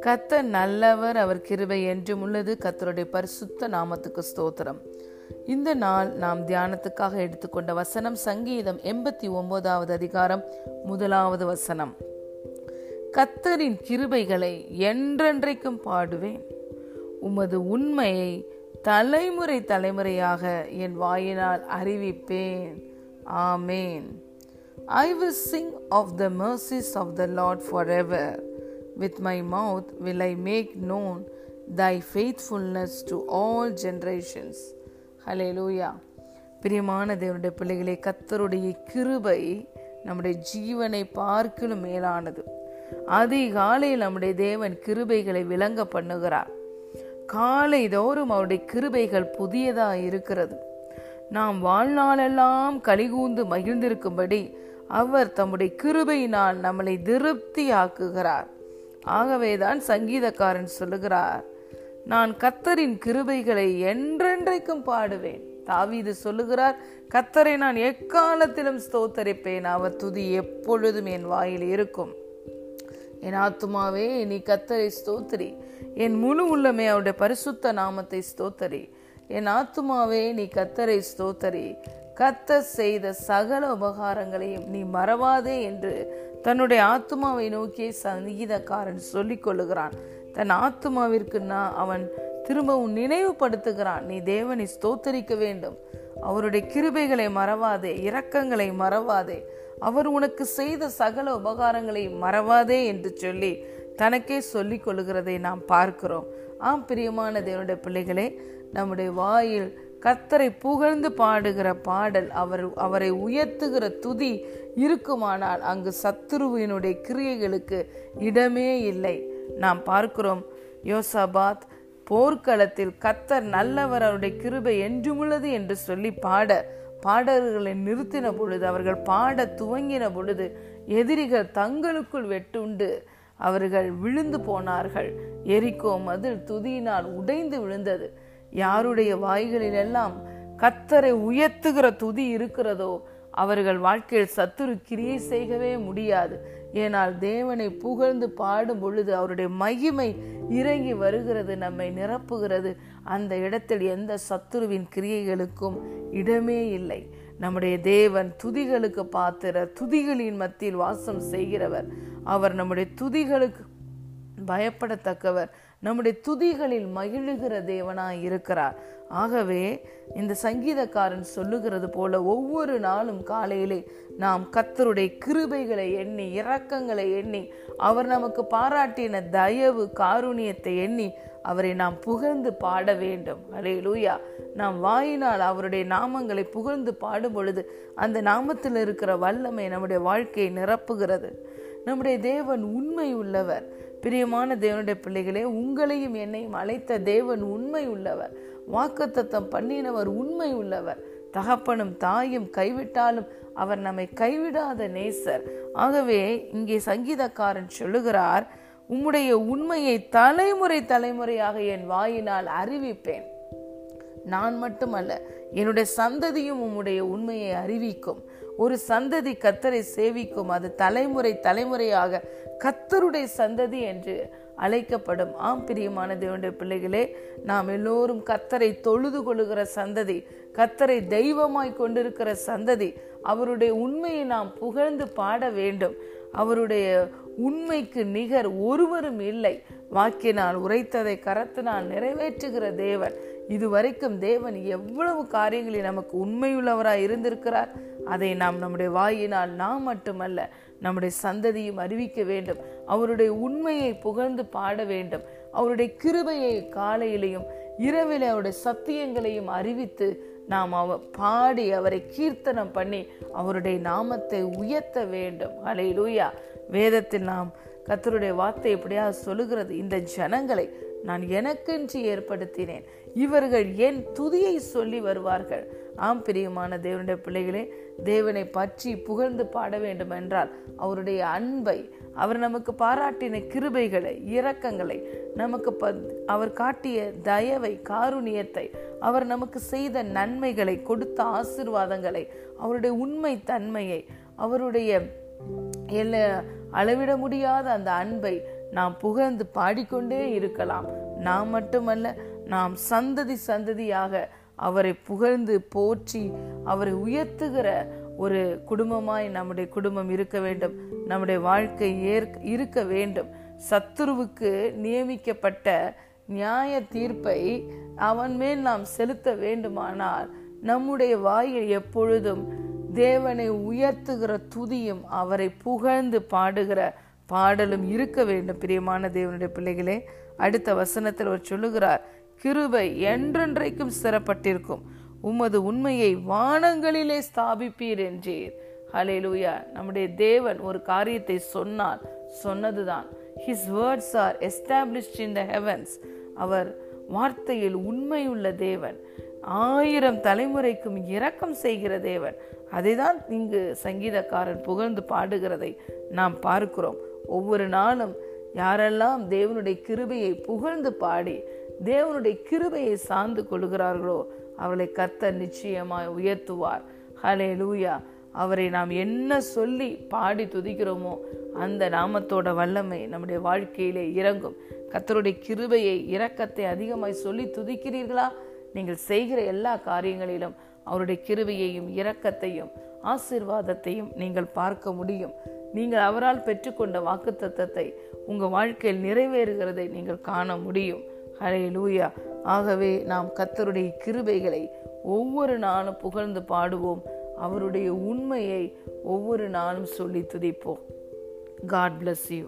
கத்தர் நல்லவர் அவர் கிருபை என்றும் உள்ளது. கத்தருடைய பரிசுத்த நாமத்துக்கு ஸ்தோத்திரம். இந்த நாள் நாம் தியானத்துக்காக எடுத்துக்கொண்ட வசனம் சங்கீதம் எண்பத்தி ஒன்பதாவது அதிகாரம் முதலாவது வசனம். கத்தரின் கிருபைகளை என்றென்றைக்கும் பாடுவேன். உமது உண்மையை தலைமுறை தலைமுறையாக என் வாயினால் அறிவிப்பேன். ஆமேன். I will sing of the mercies of the Lord for ever with my mouth I make make known thy to all all generations லூயா பிரியமான தேவனுடைய பிள்ளைகளே கத்தருடைய கிருபை நம்முடைய ஜீவனை பார்க்கலும் மேலானது. அதிகாலையில் நம்முடைய தேவன் கிருபைகளை விளங்க பண்ணுகிறார். காலை தோறும் அவருடைய கிருபைகள் புதியதாக இருக்கிறது. நாம் வாழ்நாளெல்லாம் கலிகூந்து மகிழ்ந்திருக்கும்படி அவர் தம்முடைய கிருபையினால் நம்மளை திருப்தி ஆக்குகிறார் ஆகவேதான் சங்கீதக்காரன் சொல்லுகிறார் நான் கத்தரின் கிருபைகளை என்றென்றைக்கும் பாடுவேன். தாவீது சொல்லுகிறார் கத்தரை நான் எக்காலத்திலும் ஸ்தோத்தரிப்பேன். அவர் துதி எப்பொழுதும் என் வாயில் இருக்கும். என் ஆத்துமாவே நீ கத்தரை ஸ்தோத்திரி. என் முழு உள்ளமே அவருடைய பரிசுத்த நாமத்தை ஸ்தோத்தரி. என் ஆத்துமாவே நீ கத்தரை ஸ்தோத்தரி. கத்த செய்த சகல உபகாரங்களையும் நீ மறவாதே என்று தன்னுடைய ஆத்மாவை நோக்கிய சங்கீதக்காரன் சொல்லிக் கொள்ளுகிறான். தன் ஆத்மாவிற்கு நான் அவன் திரும்பவும் நினைவுபடுத்துகிறான். நீ தேவனை ஸ்தோத்தரிக்க வேண்டும். அவருடைய கிருபைகளை மறவாதே இரக்கங்களை மறவாதே. அவர் உனக்கு செய்த சகல உபகாரங்களை மறவாதே என்று சொல்லி தனக்கே சொல்லிக் கொள்கிறதை நாம் பார்க்கிறோம். ஆம் பிரியமான தேவனுடைய பிள்ளைகளே நம்முடைய வாயில் கத்தரை புகழ்ந்து பாடுகிற பாடல் அவர் அவரை உயர்த்துகிற துதி இருக்குமானால் அங்கு சத்துருவினுடைய கிரியைகளுக்கு இடமே இல்லை. நாம் பார்க்கிறோம் யோசாபாத் போர்க்களத்தில் கத்தர் நல்லவர் அவருடைய கிருபை என்றுமுள்ளது என்று சொல்லி பாட பாடல்களை நிறுத்தின பொழுது அவர்கள் பாட துவங்கின பொழுது எதிரிகள் தங்களுக்குள் வெட்டுண்டு அவர்கள் விழுந்து போனார்கள். எரிக்கோ மதில் துதியினால் உடைந்து விழுந்தது. யாருடைய வாய்களிலெல்லாம் கத்தரை உயர்த்துகிற துதி இருக்கிறதோ அவர்கள் வாழ்க்கையில் சத்துரு கிரியை செய்யவே முடியாது. ஏனால் தேவனை புகழ்ந்து பாடும் பொழுது அவருடைய மகிமை இறங்கி வருகிறது நம்மை நிரப்புகிறது. அந்த இடத்தில் எந்த சத்துருவின் கிரியைகளுக்கும் இடமே இல்லை. நம்முடைய தேவன் துதிகளுக்கு பாத்திர துதிகளின் மத்தியில் வாசம் செய்கிறவர். அவர் நம்முடைய துதிகளுக்கு பயப்படத்தக்கவர். நம்முடைய துதிகளில் மகிழுகிற தேவனாய் இருக்கிறார். ஆகவே இந்த சங்கீதக்காரன் சொல்லுகிறது போல ஒவ்வொரு நாளும் காலையிலே நாம் கத்தருடைய கிருபைகளை எண்ணி இரக்கங்களை எண்ணி அவர் நமக்கு பாராட்டின தயவு காருணியத்தை எண்ணி அவரை நாம் புகழ்ந்து பாட வேண்டும். அலே லூயா நாம் வாயினால் அவருடைய நாமங்களை புகழ்ந்து பாடும் பொழுது அந்த நாமத்தில் இருக்கிற வல்லமை நம்முடைய வாழ்க்கையை நிரப்புகிறது. நம்முடைய தேவன் உண்மை உள்ளவர். பிரியமான தேவனுடைய பிள்ளைகளே உங்களையும் என்னையும் அழைத்த தேவன் உண்மை உள்ளவர் வாக்குத்தத்தம் பண்ணினவர் உண்மை உள்ளவர் தகப்பனும் தாயும் கைவிட்டாலும் அவர் நம்மை கைவிடாத நேசர். ஆகவே இங்கே சங்கீதக்காரன் சொல்லுகிறார் உம்முடைய உண்மையை தலைமுறை தலைமுறையாக என் வாயினால் அறிவிப்பேன். நான் மட்டுமல்ல என்னுடைய சந்ததியும் உம்முடைய உண்மையை அறிவிக்கும். ஒரு சந்ததி கத்தரை சேவிக்கும். அது தலைமுறை தலைமுறையாக கத்தருடைய சந்ததி என்று அழைக்கப்படும். ஆம் பிரியமான தேவனுடைய பிள்ளைகளே நாம் எல்லோரும் கத்தரை தொழுது கொள்ளுகிற சந்ததி கத்தரை தெய்வமாய் கொண்டிருக்கிற சந்ததி அவருடைய உண்மையை நாம் புகழ்ந்து பாட வேண்டும். அவருடைய உண்மைக்கு நிகர் ஒருவரும் இல்லை. வாக்கினால் உரைத்ததை கரத்தினால் நிறைவேற்றுகிற தேவன். இதுவரைக்கும் தேவன் எவ்வளவு காரியங்களில் நமக்கு உண்மையுள்ளவராய் இருந்திருக்கிறார். அதை நாம் நம்முடைய வாயினால் நாம் மட்டுமல்ல நம்முடைய சந்ததியும் அறிவிக்க வேண்டும். அவருடைய உண்மையை புகழ்ந்து பாட வேண்டும். அவருடைய கிருபையை காலையிலையும் இரவில் அவருடைய சத்தியங்களையும் அறிவித்து நாம் அவ பாடி அவரை கீர்த்தனம் பண்ணி அவருடைய நாமத்தை உயர்த்த வேண்டும். அலை லூயா வேதத்தில் நாம் கத்தருடைய வார்த்தை எப்படியா சொல்லுகிறது? இந்த ஜனங்களை நான் எனக்கென்று ஏற்படுத்தினேன். இவர்கள் என் துதியை சொல்லி வருவார்கள். ஆம் பிரியமான தேவனுடைய பிள்ளைகளே தேவனை பற்றி புகழ்ந்து பாட வேண்டும் என்றால் அவருடைய அன்பை அவர் நமக்கு பாராட்டின கிருபைகளை இரக்கங்களை நமக்கு ப அவர் காட்டிய தயவை காருணியத்தை அவர் நமக்கு செய்த நன்மைகளை கொடுத்த ஆசிர்வாதங்களை அவருடைய உண்மை தன்மையை அவருடைய எல்ல அளவிட முடியாத அந்த அன்பை நாம் புகழ்ந்து பாடிக்கொண்டே இருக்கலாம். நாம் மட்டுமல்ல நாம் சந்ததி சந்ததியாக அவரை புகழ்ந்து போற்றி அவரை உயர்த்துகிற ஒரு குடும்பமாய் நம்முடைய குடும்பம் இருக்க வேண்டும். நம்முடைய வாழ்க்கை ஏற்க இருக்க வேண்டும். சத்துருவுக்கு நியமிக்கப்பட்ட நியாய தீர்ப்பை அவன் மேல் நாம் செலுத்த வேண்டுமானால் நம்முடைய வாயில் எப்பொழுதும் தேவனை உயர்த்துகிற துதியும் அவரை புகழ்ந்து பாடுகிற பாடலும் இருக்க வேண்டும். பிரியமான தேவனுடைய பிள்ளைகளே அடுத்த வசனத்தில் அவர் சொல்லுகிறார் கிருபை என்றென்றைக்கும் சிறப்பட்டிருக்கும். உமது உண்மையை வானங்களிலே ஸ்தாபிப்பீர் என்றீர். ஹலேலூயா நம்முடைய தேவன் ஒரு காரியத்தை சொன்னால் சொன்னதுதான். His words are established in the heavens அவர் வார்த்தையில் உண்மையுள்ள தேவன். ஆயிரம் தலைமுறைக்கும் இரக்கம் செய்கிற தேவன். அதைதான் இங்கு சங்கீதக்காரன் புகழ்ந்து பாடுகிறதை நாம் பார்க்கிறோம். ஒவ்வொரு நாளும் யாரெல்லாம் தேவனுடைய கிருபையை புகழ்ந்து பாடி தேவனுடைய கிருபையை சார்ந்து கொள்கிறார்களோ அவளை கத்த நிச்சயமாய் உயர்த்துவார். ஹலே லூயா அவரை நாம் என்ன சொல்லி பாடி துதிக்கிறோமோ அந்த நாமத்தோட வல்லமை நம்முடைய வாழ்க்கையிலே இறங்கும். கத்தருடைய கிருபையை இரக்கத்தை அதிகமாய் சொல்லி துதிக்கிறீர்களா? நீங்கள் செய்கிற எல்லா காரியங்களிலும் அவருடைய கிருபையையும் இரக்கத்தையும் ஆசிர்வாதத்தையும் நீங்கள் பார்க்க முடியும். நீங்கள் அவரால் பெற்றுக்கொண்ட வாக்கு தத்தத்தை உங்கள் வாழ்க்கையில் நிறைவேறுகிறதை நீங்கள் காண முடியும். ஹரே லூயா ஆகவே நாம் கத்தருடைய கிருபைகளை ஒவ்வொரு நாளும் புகழ்ந்து பாடுவோம். அவருடைய உண்மையை ஒவ்வொரு நாளும் சொல்லி துதிப்போம். God bless you